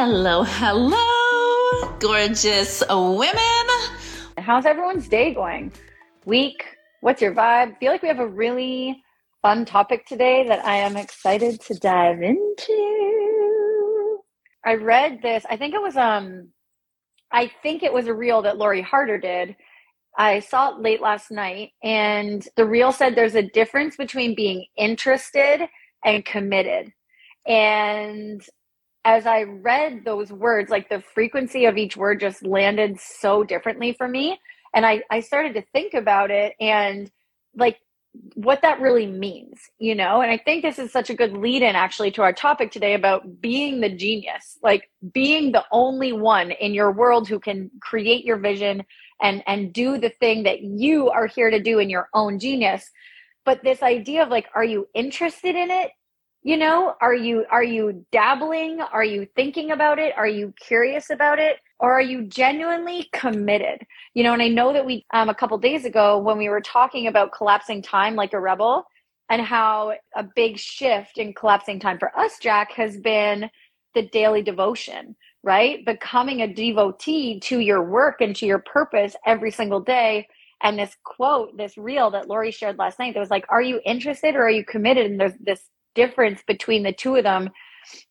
Hello, hello, gorgeous women. How's everyone's day going? Week? What's your vibe? feel like we have a really fun topic today that I am excited to dive into. I read this, I think it was um I think it was a reel that Lori Harder did. I saw it late last night and the reel said there's a difference between being interested and committed. And as I read those words, like the frequency of each word just landed so differently for me. And I, I started to think about it and like what that really means, you know? And I think this is such a good lead in actually to our topic today about being the genius, like being the only one in your world who can create your vision and and do the thing that you are here to do in your own genius. But this idea of like are you interested in it? You know are you are you dabbling? Are you thinking about it? Are you curious about it? Or are you genuinely committed? You know and i know that we um, a couple days ago when we were talking about collapsing time like a rebel and how a big shift in collapsing time for us Jak has been the daily devotion right? Becoming a devotee to your work and to your purpose every single day. And this quote this reel that lori shared last night that was like are you interested or are you committed? And there's this difference between the two of them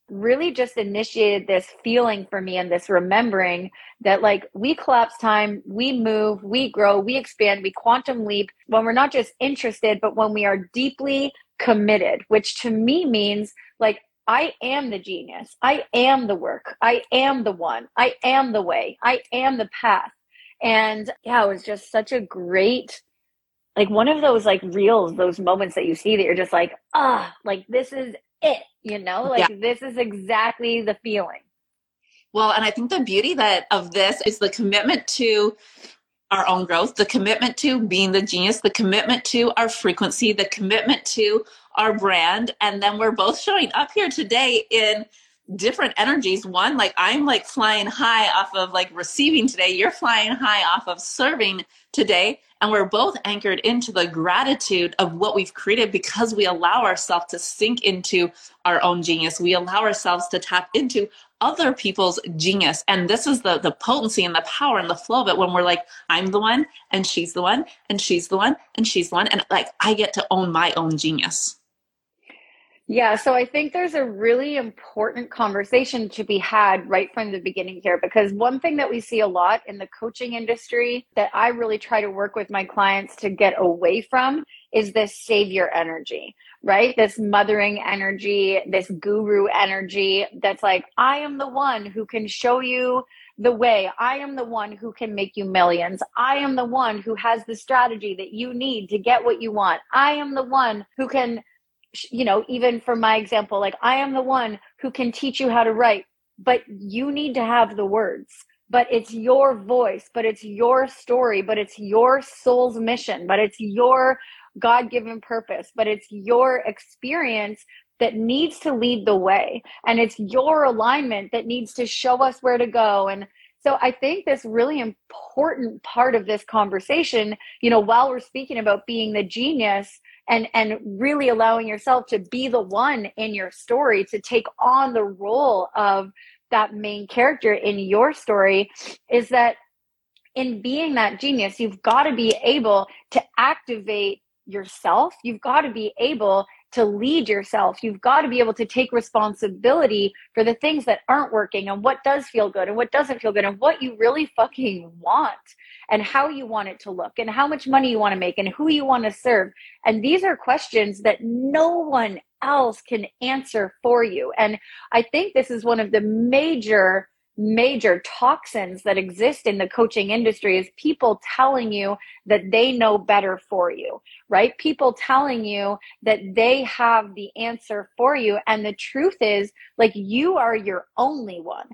really just initiated this feeling for me and this remembering that like we collapse time, we move, we grow, we expand, we quantum leap when we're not just interested, but when we are deeply committed, which to me means like I am the genius. I am the work. I am the one. I am the way. I am the path. And yeah, it was just such a great like one of those like reels, those moments that you see that you're just like, ah, like this is it, you know, like yeah. this is exactly the feeling. Well, and I think the beauty that of this is the commitment to our own growth, the commitment to being the genius, the commitment to our frequency, the commitment to our brand. And then we're both showing up here today in different energies. One, like I'm like flying high off of like receiving today. You're flying high off of serving today. And we're both anchored into the gratitude of what we've created because we allow ourselves to sink into our own genius. We allow ourselves to tap into other people's genius. And this is the, the potency and the power and the flow of it when we're like, I'm the one and she's the one and she's the one and she's the one. And like, I get to own my own genius. Yeah, so I think there's a really important conversation to be had right from the beginning here because one thing that we see a lot in the coaching industry that I really try to work with my clients to get away from is this savior energy, right? This mothering energy, this guru energy that's like, I am the one who can show you the way. I am the one who can make you millions. I am the one who has the strategy that you need to get what you want. I am the one who can you know, even for my example, like I am the one who can teach you how to write, but you need to have the words. But it's your voice, but it's your story, but it's your soul's mission, but it's your God given purpose, but it's your experience that needs to lead the way. And it's your alignment that needs to show us where to go. And so I think this really important part of this conversation, you know, while we're speaking about being the genius, and and really allowing yourself to be the one in your story to take on the role of that main character in your story is that in being that genius you've got to be able to activate yourself. You've got to be able to lead yourself. You've got to be able to take responsibility for the things that aren't working and what does feel good and what doesn't feel good and what you really fucking want and how you want it to look and how much money you want to make and who you want to serve. And these are questions that no one else can answer for you. And I think this is one of the major major toxins that exist in the coaching industry is people telling you that they know better for you, right? People telling you that they have the answer for you. And the truth is, like, you are your only one.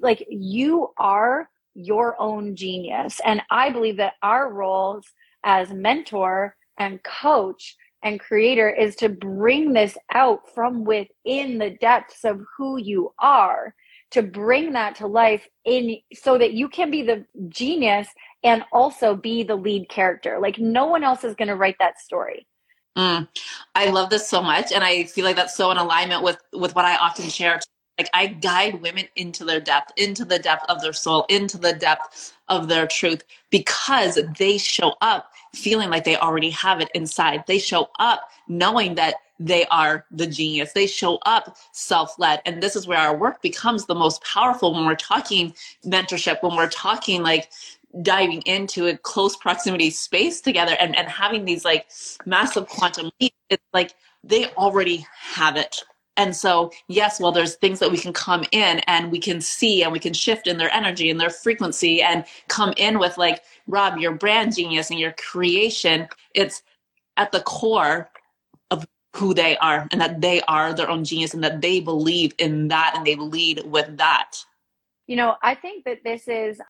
Like, you are your own genius. And I believe that our roles as mentor and coach and creator is to bring this out from within the depths of who you are to bring that to life in so that you can be the genius and also be the lead character. Like no one else is going to write that story. Mm, i love this so much and i feel like that's so in alignment with with what i often share. Like I guide women into their depth, into the depth of their soul, into the depth of their truth because they show up feeling like they already have it inside. They show up knowing that they are the genius. They show up self led. And this is where our work becomes the most powerful when we're talking mentorship, when we're talking like diving into a close proximity space together and, and having these like massive quantum leaps. It's like they already have it. And so, yes, well, there's things that we can come in and we can see and we can shift in their energy and their frequency and come in with like, Rob, your brand genius and your creation. It's at the core who they are and that they are their own genius and that they believe in that and they lead with that. You know, I think that this is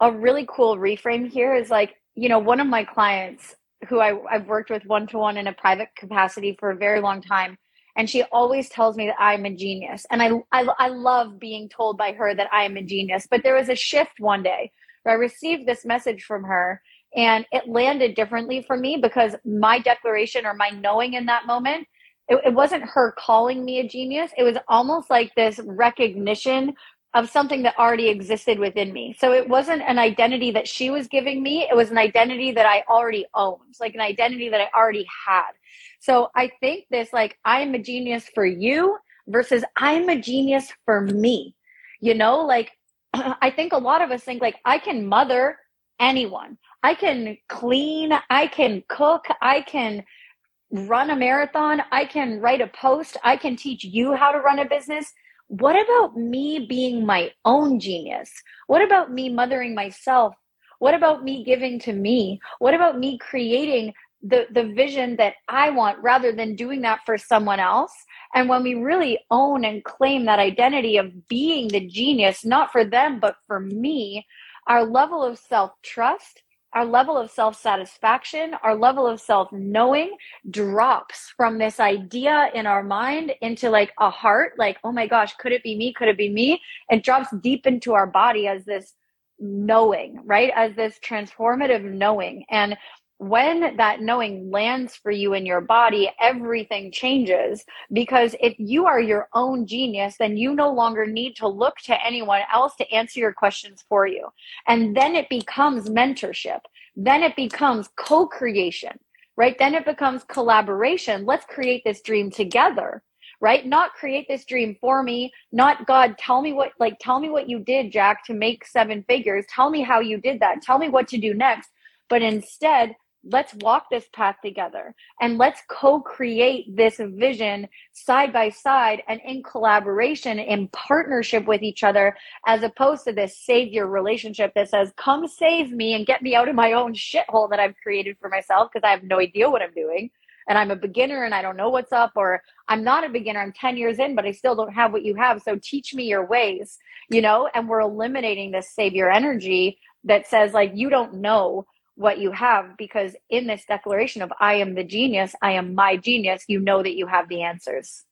a really cool reframe here is like, you know, one of my clients who I, I've worked with one to one in a private capacity for a very long time and she always tells me that I'm a genius. And I, I, I love being told by her that I am a genius. But there was a shift one day where I received this message from her, and it landed differently for me because my declaration or my knowing in that moment, it, it wasn't her calling me a genius. It was almost like this recognition of something that already existed within me. So it wasn't an identity that she was giving me, it was an identity that I already owned, like an identity that I already had. So I think this like I'm a genius for you versus I'm a genius for me. You know, like I think a lot of us think like I can mother anyone. I can clean, I can cook, I can run a marathon, I can write a post, I can teach you how to run a business. What about me being my own genius? What about me mothering myself? What about me giving to me? What about me creating the the vision that I want rather than doing that for someone else. And when we really own and claim that identity of being the genius, not for them, but for me, our level of self trust, our level of self satisfaction, our level of self knowing drops from this idea in our mind into like a heart, like, oh my gosh, could it be me? Could it be me? It drops deep into our body as this knowing, right? As this transformative knowing. And when that knowing lands for you in your body, everything changes. Because if you are your own genius, then you no longer need to look to anyone else to answer your questions for you. And then it becomes mentorship. Then it becomes co creation, right? Then it becomes collaboration. Let's create this dream together right not create this dream for me not god tell me what like tell me what you did Jak to make seven figures tell me how you did that tell me what to do next but instead let's walk this path together and let's co-create this vision side by side and in collaboration in partnership with each other as opposed to this savior relationship that says come save me and get me out of my own shithole that i've created for myself because i have no idea what i'm doing and i'm a beginner and i don't know what's up or i'm not a beginner i'm 10 years in but i still don't have what you have so teach me your ways you know? And we're eliminating this savior energy that says like you don't know what you have because in this declaration of I am the genius, I am my genius, you know that you have the answers.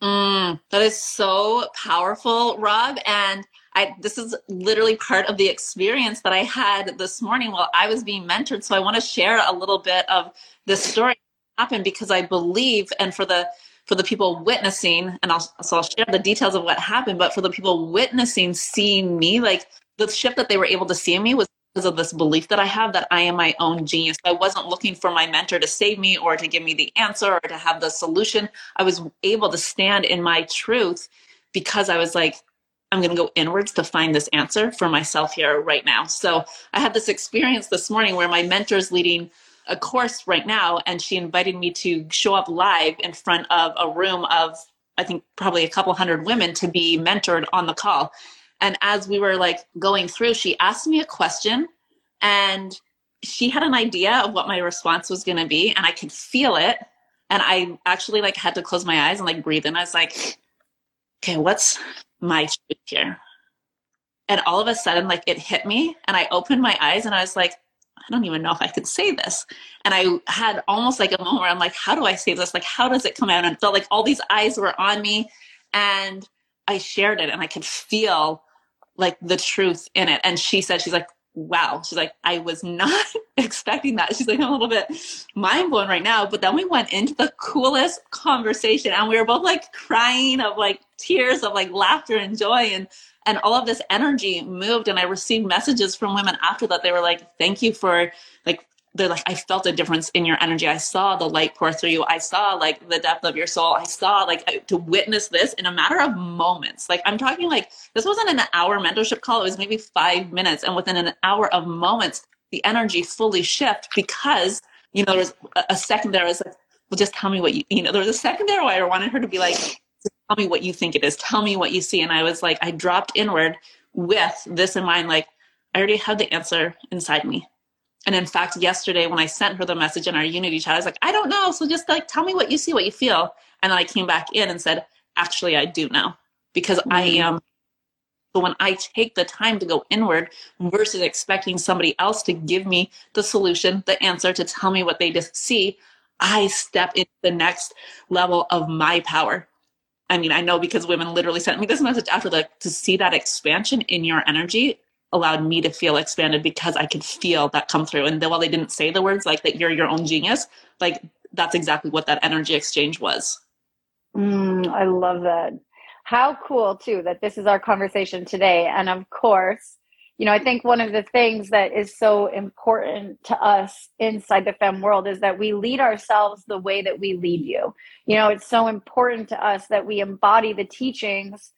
Mm, that is so powerful, Rob. And I, this is literally part of the experience that I had this morning while I was being mentored. So I want to share a little bit of this story happened because I believe, and for the for the people witnessing, and I'll so I'll share the details of what happened. But for the people witnessing, seeing me, like the shift that they were able to see in me was because of this belief that I have that I am my own genius. I wasn't looking for my mentor to save me or to give me the answer or to have the solution. I was able to stand in my truth because I was like, I'm going to go inwards to find this answer for myself here right now. So I had this experience this morning where my mentor is leading a course right now, and she invited me to show up live in front of a room of, I think, probably a couple hundred women to be mentored on the call. And as we were like going through, she asked me a question and she had an idea of what my response was going to be and I could feel it. And I actually like had to close my eyes and like breathe in. I was like, okay, what's my truth here? And all of a sudden, like it hit me and I opened my eyes and I was like, I don't even know if I could say this. And I had almost like a moment where I'm like, how do I say this? Like, how does it come out? And it felt like all these eyes were on me. And I shared it and I could feel like the truth in it. And she said, she's like, wow. She's like, I was not expecting that. She's like, I'm a little bit mind blown right now. But then we went into the coolest conversation and we were both like crying of like tears of like laughter and joy and and all of this energy moved and i received messages from women after that they were like thank you for like they're like i felt a difference in your energy i saw the light pour through you i saw like the depth of your soul i saw like to witness this in a matter of moments like i'm talking like this wasn't an hour mentorship call it was maybe five minutes and within an hour of moments the energy fully shift because you know there was a second there was like well just tell me what you you know there was a second there where i wanted her to be like tell me what you think it is. Tell me what you see. And I was like, I dropped inward with this in mind, like, I already had the answer inside me. And in fact, yesterday when I sent her the message in our unity chat, I was like, I don't know. So just like tell me what you see, what you feel. And then I came back in and said, actually, I do know because mm-hmm. I am. So when I take the time to go inward versus expecting somebody else to give me the solution, the answer, to tell me what they just see, I step into the next level of my power I mean, I know because women literally sent me this message after the to see that expansion in your energy allowed me to feel expanded because I could feel that come through. And while they didn't say the words like that you're your own genius, like that's exactly what that energy exchange was. Mm, I love that. How cool too that this is our conversation today. And of course, you know, I think one of the things that is so important to us inside the Femme world is that we lead ourselves the way that we lead you. You know, it's so important to us that we embody the teachings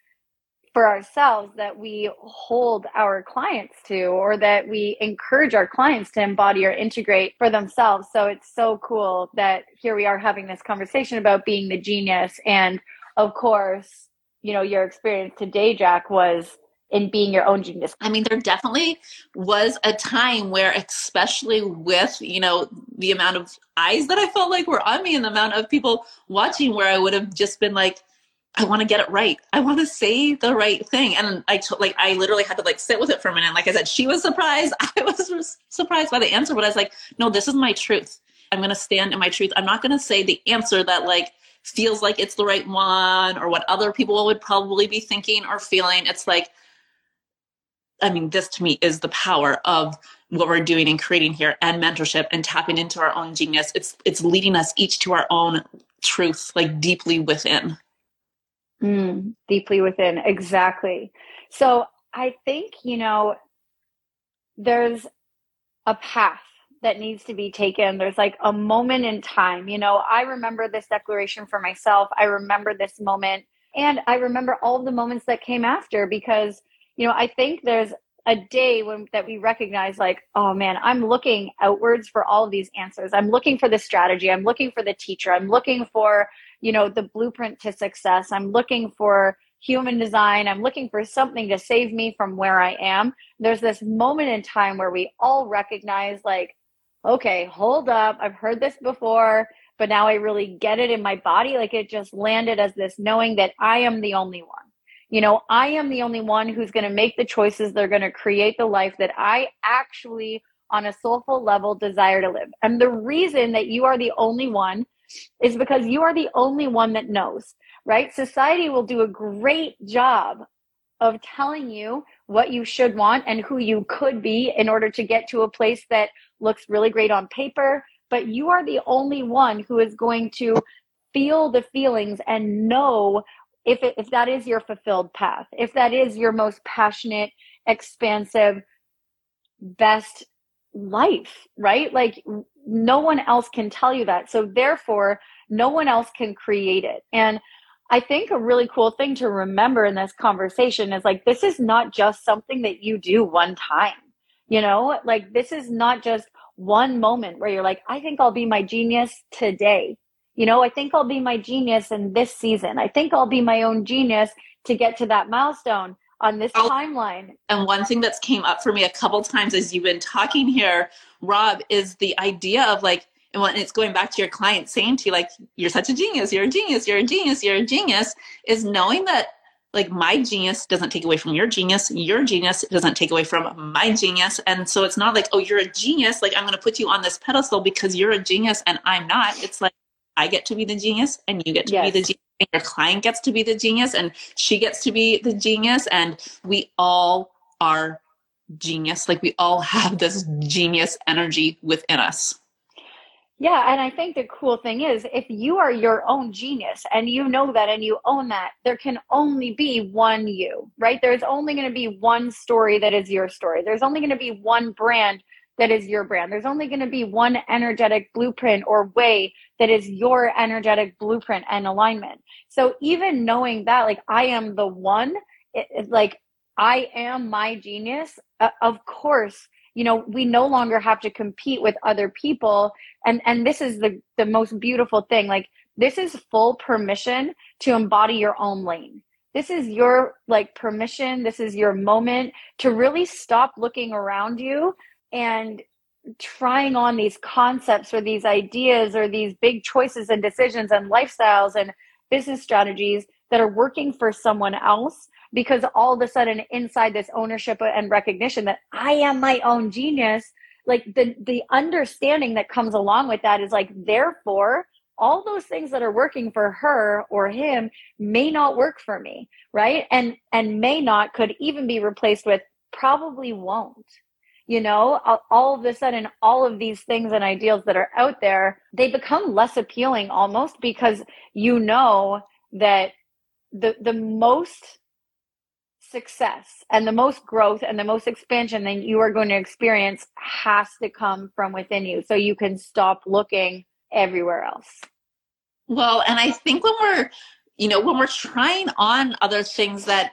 for ourselves that we hold our clients to or that we encourage our clients to embody or integrate for themselves. So it's so cool that here we are having this conversation about being the genius. And of course, you know, your experience today, Jak, was in being your own genius? I mean, there definitely was a time where, especially with, you know, the amount of eyes that I felt like were on me and the amount of people watching, where I would have just been like, I want to get it right. I want to say the right thing. And I like, I literally had to like sit with it for a minute. Like I said, she was surprised. I was surprised by the answer, but I was like, no, this is my truth. I'm going to stand in my truth. I'm not going to say the answer that like feels like it's the right one or what other people would probably be thinking or feeling. It's like, I mean, this to me is the power of what we're doing and creating here and mentorship and tapping into our own genius. It's it's leading us each to our own truth, like deeply within. Mm, deeply within, exactly. So I think, you know, there's a path that needs to be taken. There's like a moment in time. You know, I remember this declaration for myself. I remember this moment. And I remember all the moments that came after because you know, I think there's a day when that we recognize like, oh man, I'm looking outwards for all of these answers. I'm looking for the strategy. I'm looking for the teacher. I'm looking for, you know, the blueprint to success. I'm looking for human design. I'm looking for something to save me from where I am. There's this moment in time where we all recognize like, okay, hold up. I've heard this before, but now I really get it in my body. Like it just landed as this knowing that I am the only one you know, I am the only one who's going to make the choices. They're going to create the life that I actually, on a soulful level, desire to live. And the reason that you are the only one is because you are the only one that knows, right? Society will do a great job of telling you what you should want and who you could be in order to get to a place that looks really great on paper. But you are the only one who is going to feel the feelings and know if it, if that is your fulfilled path, if that is your most passionate, expansive, best life, right? Like no one else can tell you that. So therefore, no one else can create it. And I think a really cool thing to remember in this conversation is like this is not just something that you do one time. You know, like this is not just one moment where you're like, I think I'll be my genius today you know, I think I'll be my genius in this season. I think I'll be my own genius to get to that milestone on this oh, timeline. And one thing that's came up for me a couple times as you've been talking here, Rob, is the idea of like, and when it's going back to your client saying to you, like, you're such a genius, you're a genius, you're a genius, you're a genius, is knowing that like my genius doesn't take away from your genius your genius doesn't take away from my genius and so it's not like oh you're a genius like i'm going to put you on this pedestal because you're a genius and i'm not it's like I get to be the genius and you get to yes. be the genius. And your client gets to be the genius and she gets to be the genius and we all are genius. Like we all have this genius energy within us. Yeah, and I think the cool thing is if you are your own genius and you know that and you own that, there can only be one you, right? There's only going to be one story that is your story. There's only going to be one brand that is your brand. There's only going to be one energetic blueprint or way that is your energetic blueprint and alignment. So even knowing that, like, I am the one, it, it, like, I am my genius, uh, of course, you know, we no longer have to compete with other people. And, and this is the, the most beautiful thing. Like, this is full permission to embody your own lane this is your like permission this is your moment to really stop looking around you and trying on these concepts or these ideas or these big choices and decisions and lifestyles and business strategies that are working for someone else because all of a sudden inside this ownership and recognition that I am my own genius like the the understanding that comes along with that is like therefore all those things that are working for her or him may not work for me right? And and may not could even be replaced with probably won't you know all of a sudden all of these things and ideals that are out there they become less appealing almost because you know that the the most success and the most growth and the most expansion that you are going to experience has to come from within you. So you can stop looking everywhere else. Well and i think when we're you know when we're trying on other things that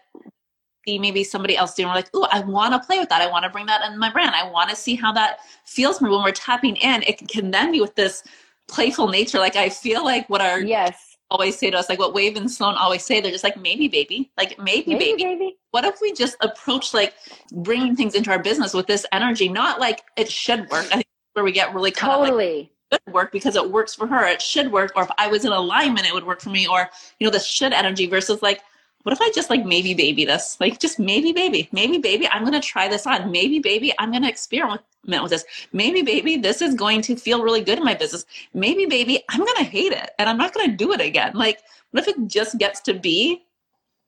see maybe somebody else doing. We're like, oh, I want to play with that. I want to bring that in my brand. I want to see how that feels. When we're tapping in, it can then be with this playful nature. Like I feel like what our yes always say to us, like what Wave and Sloan always say, they're just like, maybe baby, like maybe, maybe baby. baby. What if we just approach like bringing things into our business with this energy? Not like it should work. I think where we get really totally. Like, work because it works for her. It should work. Or if I was in alignment, it would work for me. Or, you know, the should energy versus like, what if I just like maybe baby this? Like just maybe baby, maybe baby, I'm gonna try this on. Maybe baby, I'm gonna experiment with this. Maybe baby, this is going to feel really good in my business. Maybe baby, I'm gonna hate it and I'm not gonna do it again. Like, what if it just gets to be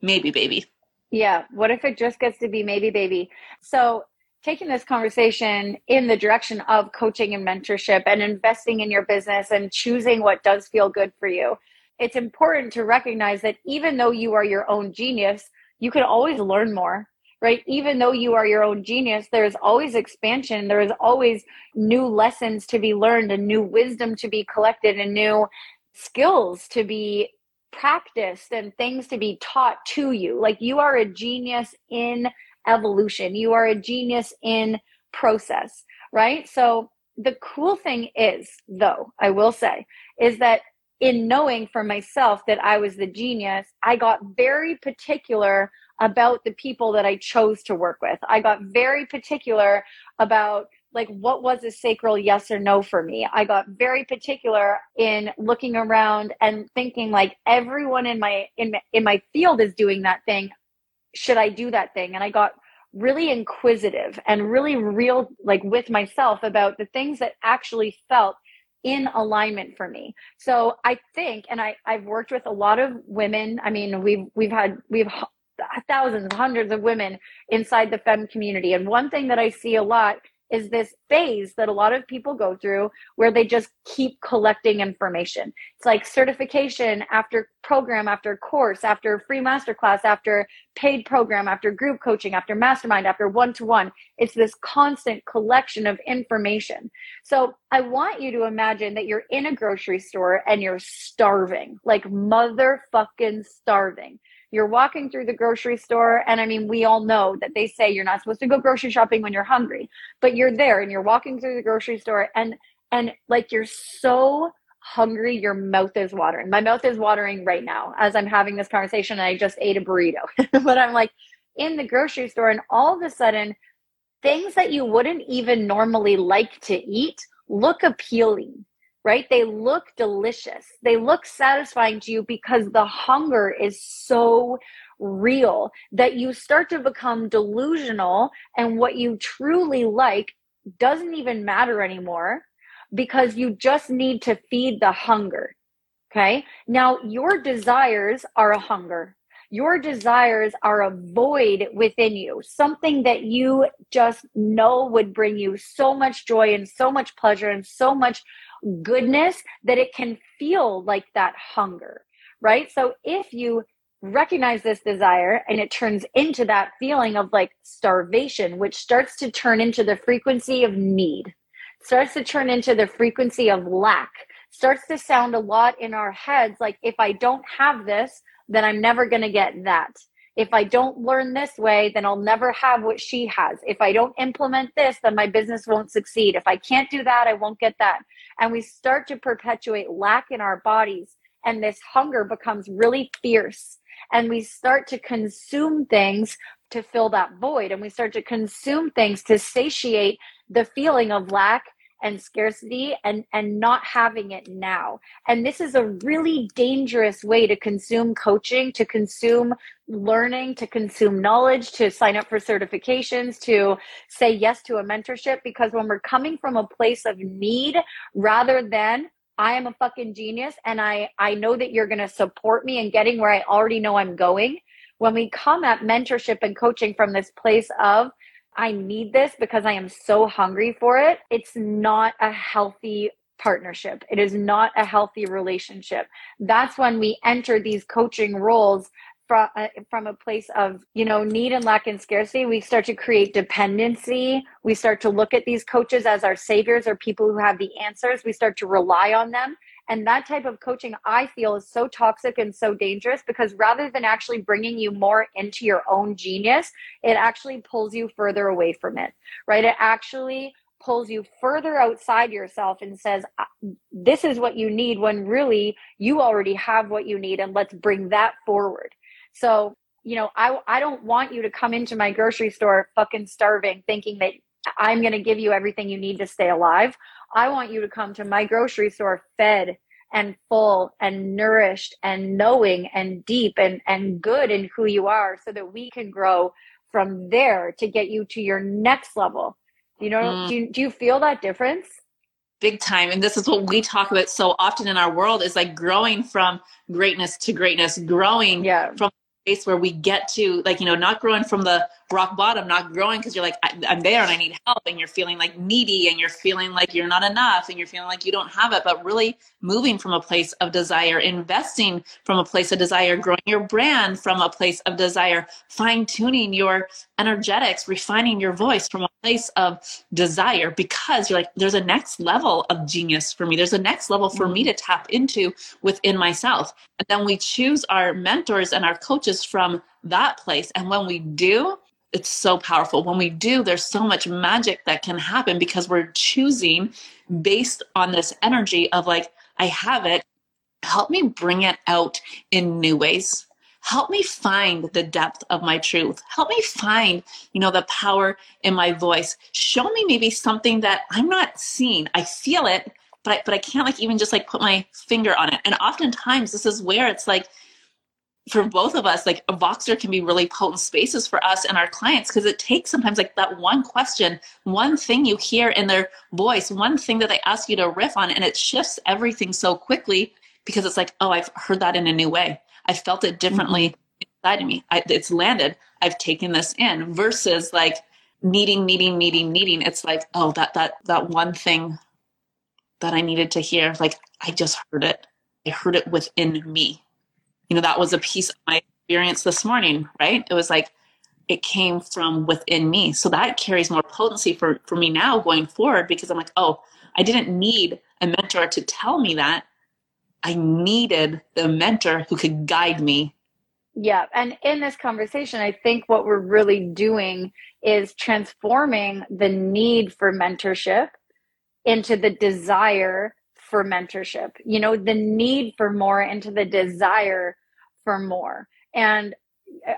maybe baby? Yeah. What if it just gets to be maybe baby? So taking this conversation in the direction of coaching and mentorship and investing in your business and choosing what does feel good for you it's important to recognize that even though you are your own genius, you can always learn more, right? Even though you are your own genius, there's always expansion. There is always new lessons to be learned and new wisdom to be collected and new skills to be practiced and things to be taught to you. Like you are a genius in evolution, you are a genius in process, right? So the cool thing is, though, I will say, is that in knowing for myself that I was the genius, I got very particular about the people that I chose to work with. I got very particular about like what was a sacral yes or no for me. I got very particular in looking around and thinking like everyone in my in my, in my field is doing that thing. Should I do that thing? And I got really inquisitive and really real like with myself about the things that actually felt in alignment for me. So I think, and I, I've worked with a lot of women. I mean, we've, we've had, we've thousands, hundreds of women inside the Femme community. And one thing that I see a lot is this phase that a lot of people go through where they just keep collecting information. It's like certification after program, after course, after free masterclass, after paid program, after group coaching, after mastermind, after one to one. It's this constant collection of information. So I want you to imagine that you're in a grocery store and you're starving, like motherfucking starving you're walking through the grocery store and i mean we all know that they say you're not supposed to go grocery shopping when you're hungry but you're there and you're walking through the grocery store and and like you're so hungry your mouth is watering. My mouth is watering right now as i'm having this conversation and i just ate a burrito. But i'm like in the grocery store and all of a sudden things that you wouldn't even normally like to eat look appealing right? They look delicious. They look satisfying to you because the hunger is so real that you start to become delusional and what you truly like doesn't even matter anymore because you just need to feed the hunger. Okay. Now your desires are a hunger. your desires are a void within you, something that you just know would bring you so much joy and so much pleasure and so much goodness that it can feel like that hunger, right? So if you recognize this desire and it turns into that feeling of like starvation, which starts to turn into the frequency of need, starts to turn into the frequency of lack, starts to sound a lot in our heads like if I don't have this, then I'm never going to get that. If I don't learn this way, then I'll never have what she has. If I don't implement this, then my business won't succeed. If I can't do that, I won't get that. And we start to perpetuate lack in our bodies. And this hunger becomes really fierce. And we start to consume things to fill that void. And we start to consume things to satiate the feeling of lack and scarcity and and not having it now. And this is a really dangerous way to consume coaching to consume learning to consume knowledge to sign up for certifications to say yes to a mentorship. Because when we're coming from a place of need rather than I am a fucking genius and I I know that you're going to support me in getting where I already know I'm going when we come at mentorship and coaching from this place of I need this because I am so hungry for it, it's not a healthy partnership. It is not a healthy relationship. That's when we enter these coaching roles from, uh, from a place of you know need and lack and scarcity. We start to create dependency. We start to look at these coaches as our saviors or people who have the answers. We start to rely on them and that type of coaching, I feel, is so toxic and so dangerous because rather than actually bringing you more into your own genius, it actually pulls you further away from it, right? It actually pulls you further outside yourself and says, this is what you need when really you already have what you need. And let's bring that forward. So, you know, I, I don't want you to come into my grocery store fucking starving, thinking that I'm going to give you everything you need to stay alive. I want you to come to my grocery store fed and full and nourished and knowing and deep and, and good in who you are so that we can grow from there to get you to your next level. You know, mm. do, you, do you feel that difference? Big time. And this is what we talk about so often in our world is like growing from greatness to greatness, growing yeah. from place where we get to like you know not growing from the rock bottom not growing because you're like I, am there and i need help and you're feeling like needy and you're feeling like you're not enough and you're feeling like you don't have it but really moving from a place of desire investing from a place of desire growing your brand from a place of desire fine tuning your energetics refining your voice from a place of desire because you're like there's a next level of genius for me there's a next level for me mm-hmm. to tap into within myself and then we choose our mentors and our coaches from that place. And when we do it's so powerful. When we do there's so much magic that can happen because we're choosing based on this energy of like i have it. Help me bring it out in new ways. Help me find the depth of my truth. Help me find you know the power in my voice. Show me maybe something that i'm not seeing. I feel it but I, but I can't like even just like put my finger on it. And oftentimes this is where it's like for both of us like a voxer can be really potent spaces for us and our clients because it takes sometimes like that one question one thing you hear in their voice one thing that they ask you to riff on and it shifts everything so quickly because it's like oh i've heard that in a new way. I felt it differently mm-hmm. inside of me. I, it's landed. I've taken this in versus like needing needing needing needing. It's like oh that that that one thing that i needed to hear like i just heard it. I heard it within me you know that was a piece of my experience this morning right? It was like it came from within me. So that carries more potency for for me now going forward because i'm like oh i didn't need a mentor to tell me that. I needed the mentor who could guide me. Yeah. And in this conversation i think what we're really doing is transforming the need for mentorship into the desire for mentorship, you know, the need for more into the desire for more. And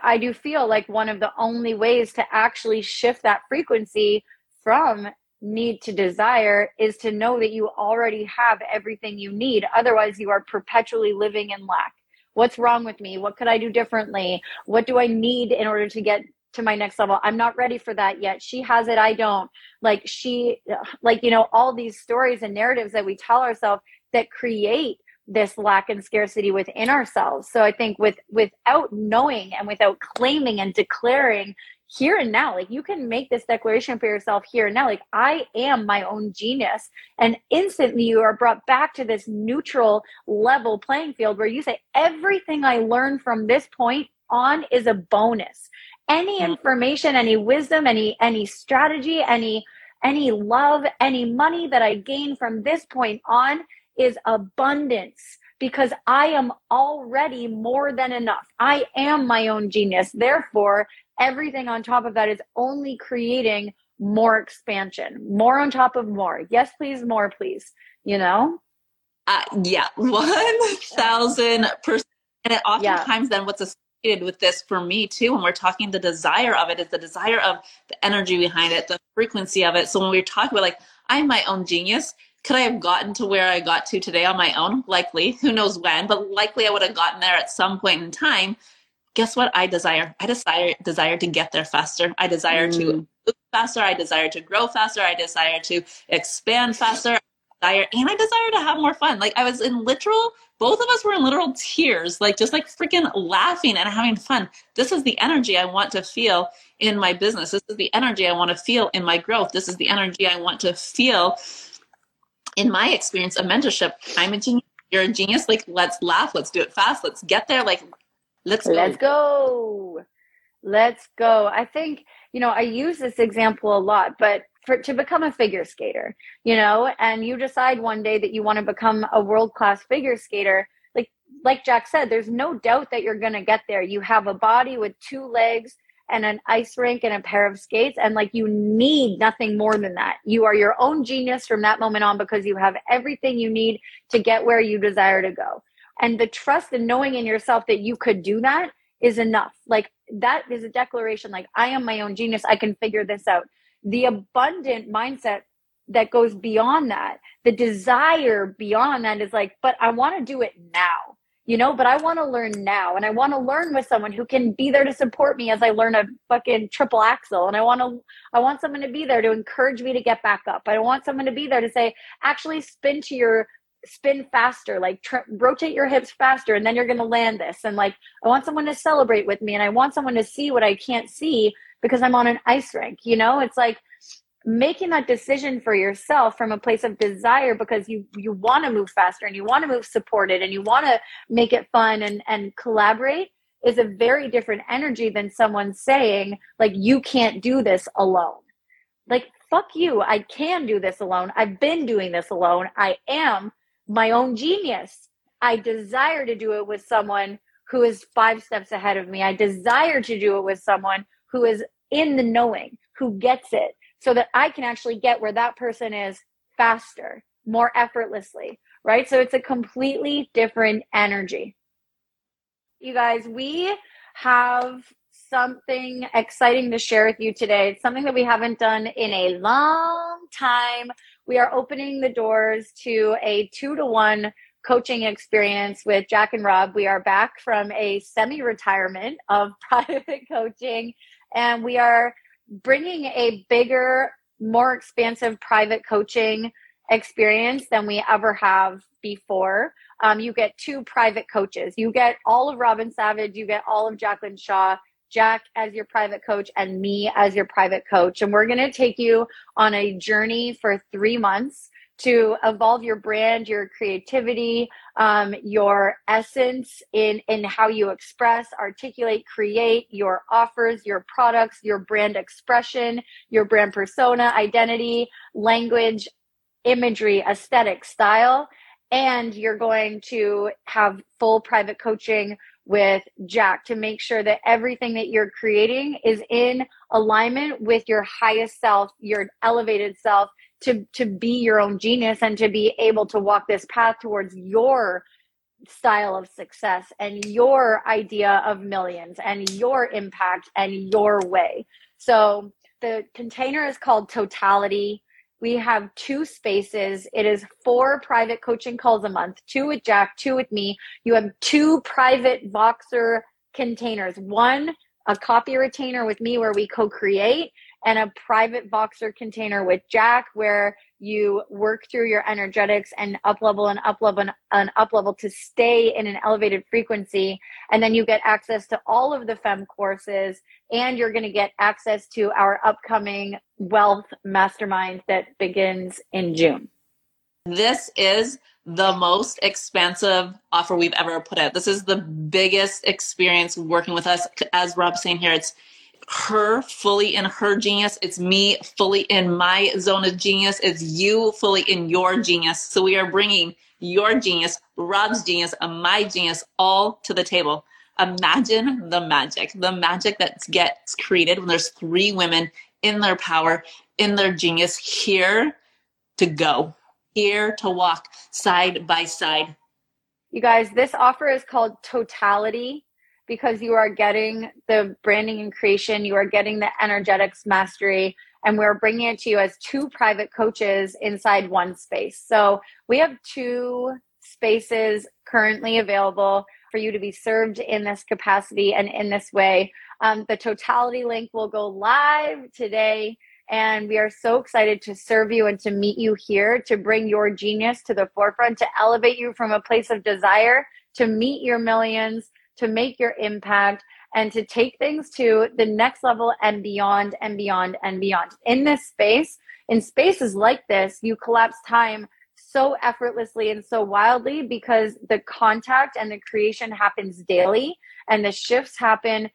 I do feel like one of the only ways to actually shift that frequency from need to desire is to know that you already have everything you need. Otherwise, you are perpetually living in lack. What's wrong with me? What could I do differently? What do I need in order to get to my next level. I'm not ready for that yet. She has it, I don't. Like she like you know all these stories and narratives that we tell ourselves that create this lack and scarcity within ourselves. So I think with without knowing and without claiming and declaring here and now, like you can make this declaration for yourself here and now, like I am my own genius. And instantly you are brought back to this neutral level playing field where you say, everything I learned from this point on is a bonus. Any mm-hmm. information, any wisdom, any any strategy, any any love, any money that I gain from this point on is abundance because I am already more than enough. I am my own genius. Therefore, everything on top of that is only creating more expansion, more on top of more. Yes, please, more, please. You know? Uh, yeah, 1000%. And oftentimes, yeah. then what's associated with this for me too, when we're talking the desire of it, is the desire of the energy behind it, the frequency of it. So when we're talking about like, I'm my own genius, could I have gotten to where I got to today on my own? Likely. Who knows when, but likely I would have gotten there at some point in time. Guess what I desire? I desire desire to get there faster. I desire mm. to move faster. I desire to grow faster. I desire to expand faster. Desire and I desire to have more fun. Like I was in literal both of us were in literal tears, like just like freaking laughing and having fun. This is the energy I want to feel in my business. This is the energy I want to feel in my growth. This is the energy I want to feel in my experience of mentorship, I'm a genius. You're a genius. Like, let's laugh. Let's do it fast. Let's get there. Like, let's go. Let's go. Let's go. I think, you know, I use this example a lot, but for to become a figure skater, you know, and you decide one day that you want to become a world class figure skater, like like Jak said, there's no doubt that you're gonna get there. You have a body with two legs and an ice rink and a pair of skates and like you need nothing more than that. You are your own genius from that moment on because you have everything you need to get where you desire to go. And the trust and knowing in yourself that you could do that is enough. Like that is a declaration like i am my own genius. I can figure this out the abundant mindset that goes beyond that the desire beyond that is like but i want to do it now you know, but I want to learn now and I want to learn with someone who can be there to support me as I learn a fucking triple axel. And I want to, I want someone to be there to encourage me to get back up. I want someone to be there to say, actually spin to your, spin faster, like tr- rotate your hips faster, and then you're going to land this. And like, I want someone to celebrate with me and I want someone to see what I can't see because I'm on an ice rink. You know, it's like, making that decision for yourself from a place of desire because you you want to move faster and you want to move supported and you want to make it fun and and collaborate is a very different energy than someone saying like you can't do this alone. Like fuck you i can do this alone. I've been doing this alone. I am my own genius. I desire to do it with someone who is five steps ahead of me. I desire to do it with someone who is in the knowing who gets it so that I can actually get where that person is faster, more effortlessly, right? So it's a completely different energy. You guys, we have something exciting to share with you today. It's something that we haven't done in a long time. We are opening the doors to a two to one coaching experience with Jak and Rob. We are back from a semi retirement of private coaching and we are bringing a bigger, more expansive private coaching experience than we ever have before. Um, you get two private coaches. You get all of Robin Savage, you get all of Jacqueline Shaw, Jak as your private coach, and me as your private coach. And we're going to take you on a journey for three months to evolve your brand, your creativity, um, your essence in in how you express, articulate, create your offers, your products, your brand expression, your brand persona, identity, language, imagery, aesthetic, style, and you're going to have full private coaching with Jak to make sure that everything that you're creating is in alignment with your highest self, your elevated self, to to be your own genius and to be able to walk this path towards your style of success and your idea of millions and your impact and your way. So the container is called totality. We have two spaces. It is four private coaching calls a month, two with Jak, two with me. You have two private Voxer containers, one a copy retainer with me where we co create, and a private Voxer container with Jak where you work through your energetics and up level and up level and, and up level to stay in an elevated frequency. And then you get access to all of the Femme courses and you're going to get access to our upcoming wealth mastermind that begins in june. This is the most expensive offer we've ever put out. This is the biggest experience working with us. As rob's saying here it's her fully in her genius. It's me fully in my zone of genius. It's you fully in your genius. So we are bringing your genius, Rob's genius, and my genius all to the table. Imagine the magic, the magic that gets created when there's three women in their power, in their genius, here to go, here to walk side by side. You guys, this offer is called Totality because you are getting the branding and creation, you are getting the energetics mastery, and we're bringing it to you as two private coaches inside one space. So we have two spaces currently available for you to be served in this capacity and in this way. Um, the totality link will go live today. And we are so excited to serve you and to meet you here, to bring your genius to the forefront, to elevate you from a place of desire, to meet your millions, to make your impact and to take things to the next level and beyond and beyond and beyond. In this space, in spaces like this, you collapse time so effortlessly and so wildly because the contact and the creation happens daily and the shifts happen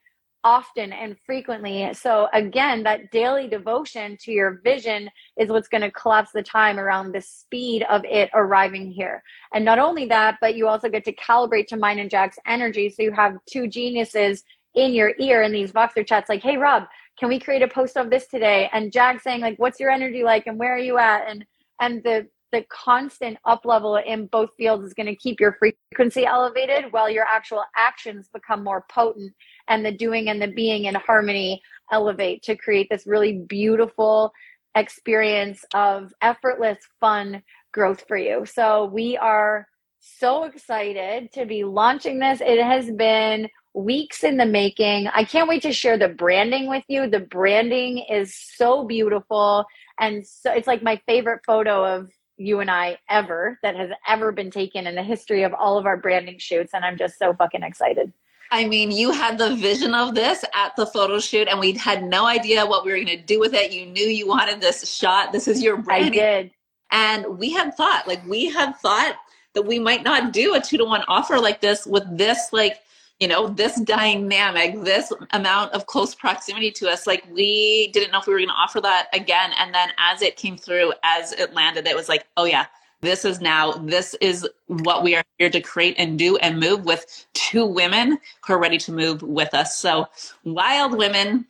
often and frequently. So, again, that daily devotion to your vision is what's going to collapse the time around the speed of it arriving here. And not only that, but you also get to calibrate to mine and Jak's energy. So, you have two geniuses in your ear in these Voxer chats, like, hey, Rob, can we create a post of this today? And Jack saying, like, what's your energy like and where are you at? And and the the constant up level in both fields is going to keep your frequency elevated while your actual actions become more potent and the doing and the being in harmony elevate to create this really beautiful experience of effortless fun growth for you. So we are so excited to be launching this. It has been weeks in the making. I can't wait to share the branding with you. The branding is so beautiful and so it's like my favorite photo of you and I ever that has ever been taken in the history of all of our branding shoots and I'm just so fucking excited. I mean, you had the vision of this at the photo shoot, and we had no idea what we were going to do with it. You knew you wanted this shot. This is your brand. I did. And we had thought, like, we had thought that we might not do a two to one offer like this with this, like, you know, this dynamic, this amount of close proximity to us. Like, we didn't know if we were going to offer that again. And then as it came through, as it landed, it was like, oh, yeah, this is now this is what we are here to create and do and move with two women who are ready to move with us. So wild women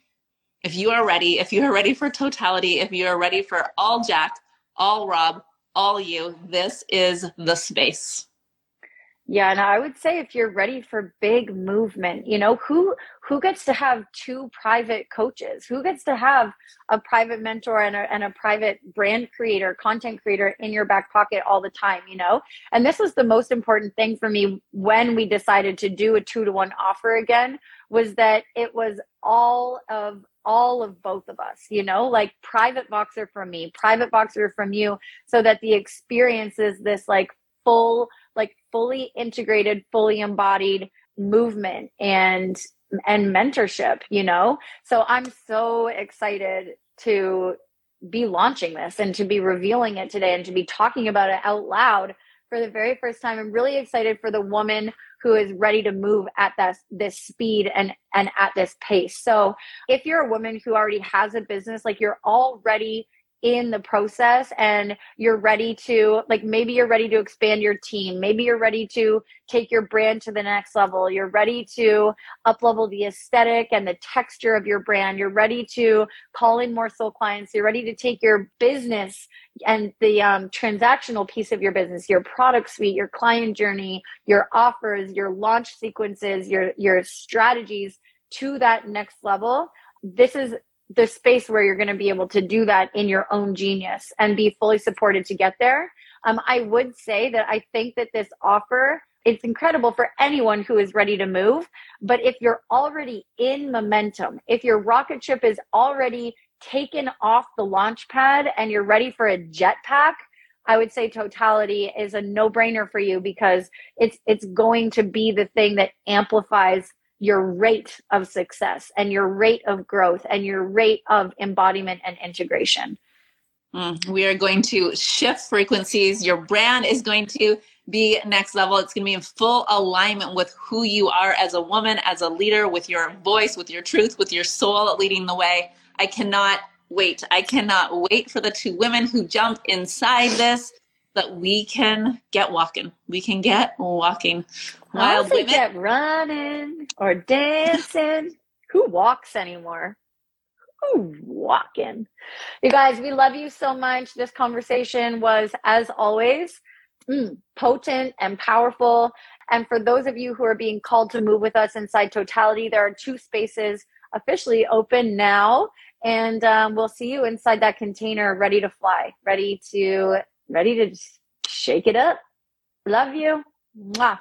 if you are ready if you are ready for totality if you are ready for all Jak all rob all you this is the space yeah, and I would say if you're ready for big movement, you know, who who gets to have two private coaches? Who gets to have a private mentor and a, and a private brand creator, content creator in your back pocket all the time, you know? And this was the most important thing for me when we decided to do a 2 to 1 offer again was that it was all of all of both of us, you know, like private Voxer from me, private Voxer from you, so that the experience is this like full fully integrated, fully embodied movement and and mentorship, you know? So I'm so excited to be launching this and to be revealing it today and to be talking about it out loud for the very first time. I'm really excited for the woman who is ready to move at this this speed and and at this pace. So if you're a woman who already has a business, like you're already in the process and you're ready to like maybe you're ready to expand your team. Maybe you're ready to take your brand to the next level. You're ready to up level the aesthetic and the texture of your brand. You're ready to call in more soul clients. You're ready to take your business and the um, transactional piece of your business your product suite your client journey your offers your launch sequences your your strategies to that next level. This is the space where you're going to be able to do that in your own genius and be fully supported to get there. Um, I would say that I think that this offer it's incredible for anyone who is ready to move. But if you're already in momentum, if your rocket ship is already taken off the launch pad and you're ready for a jetpack, I would say totality is a no-brainer for you because it's it's going to be the thing that amplifies your rate of success and your rate of growth and your rate of embodiment and integration. Mm, we are going to shift frequencies. Your brand is going to be next level. It's going to be in full alignment with who you are as a woman, as a leader, with your voice, with your truth, with your soul leading the way. I cannot wait. I cannot wait for the two women who jump inside this that we can get walking. We can get walking. Wild women. get running or dancing. Who walks anymore? Who walking? You guys, we love you so much. This conversation was, as always, mm, potent and powerful. And for those of you who are being called to move with us inside totality, there are two spaces officially open now. And um, we'll see you inside that container, ready to fly, ready to ready to shake it up. Love you. Mwah.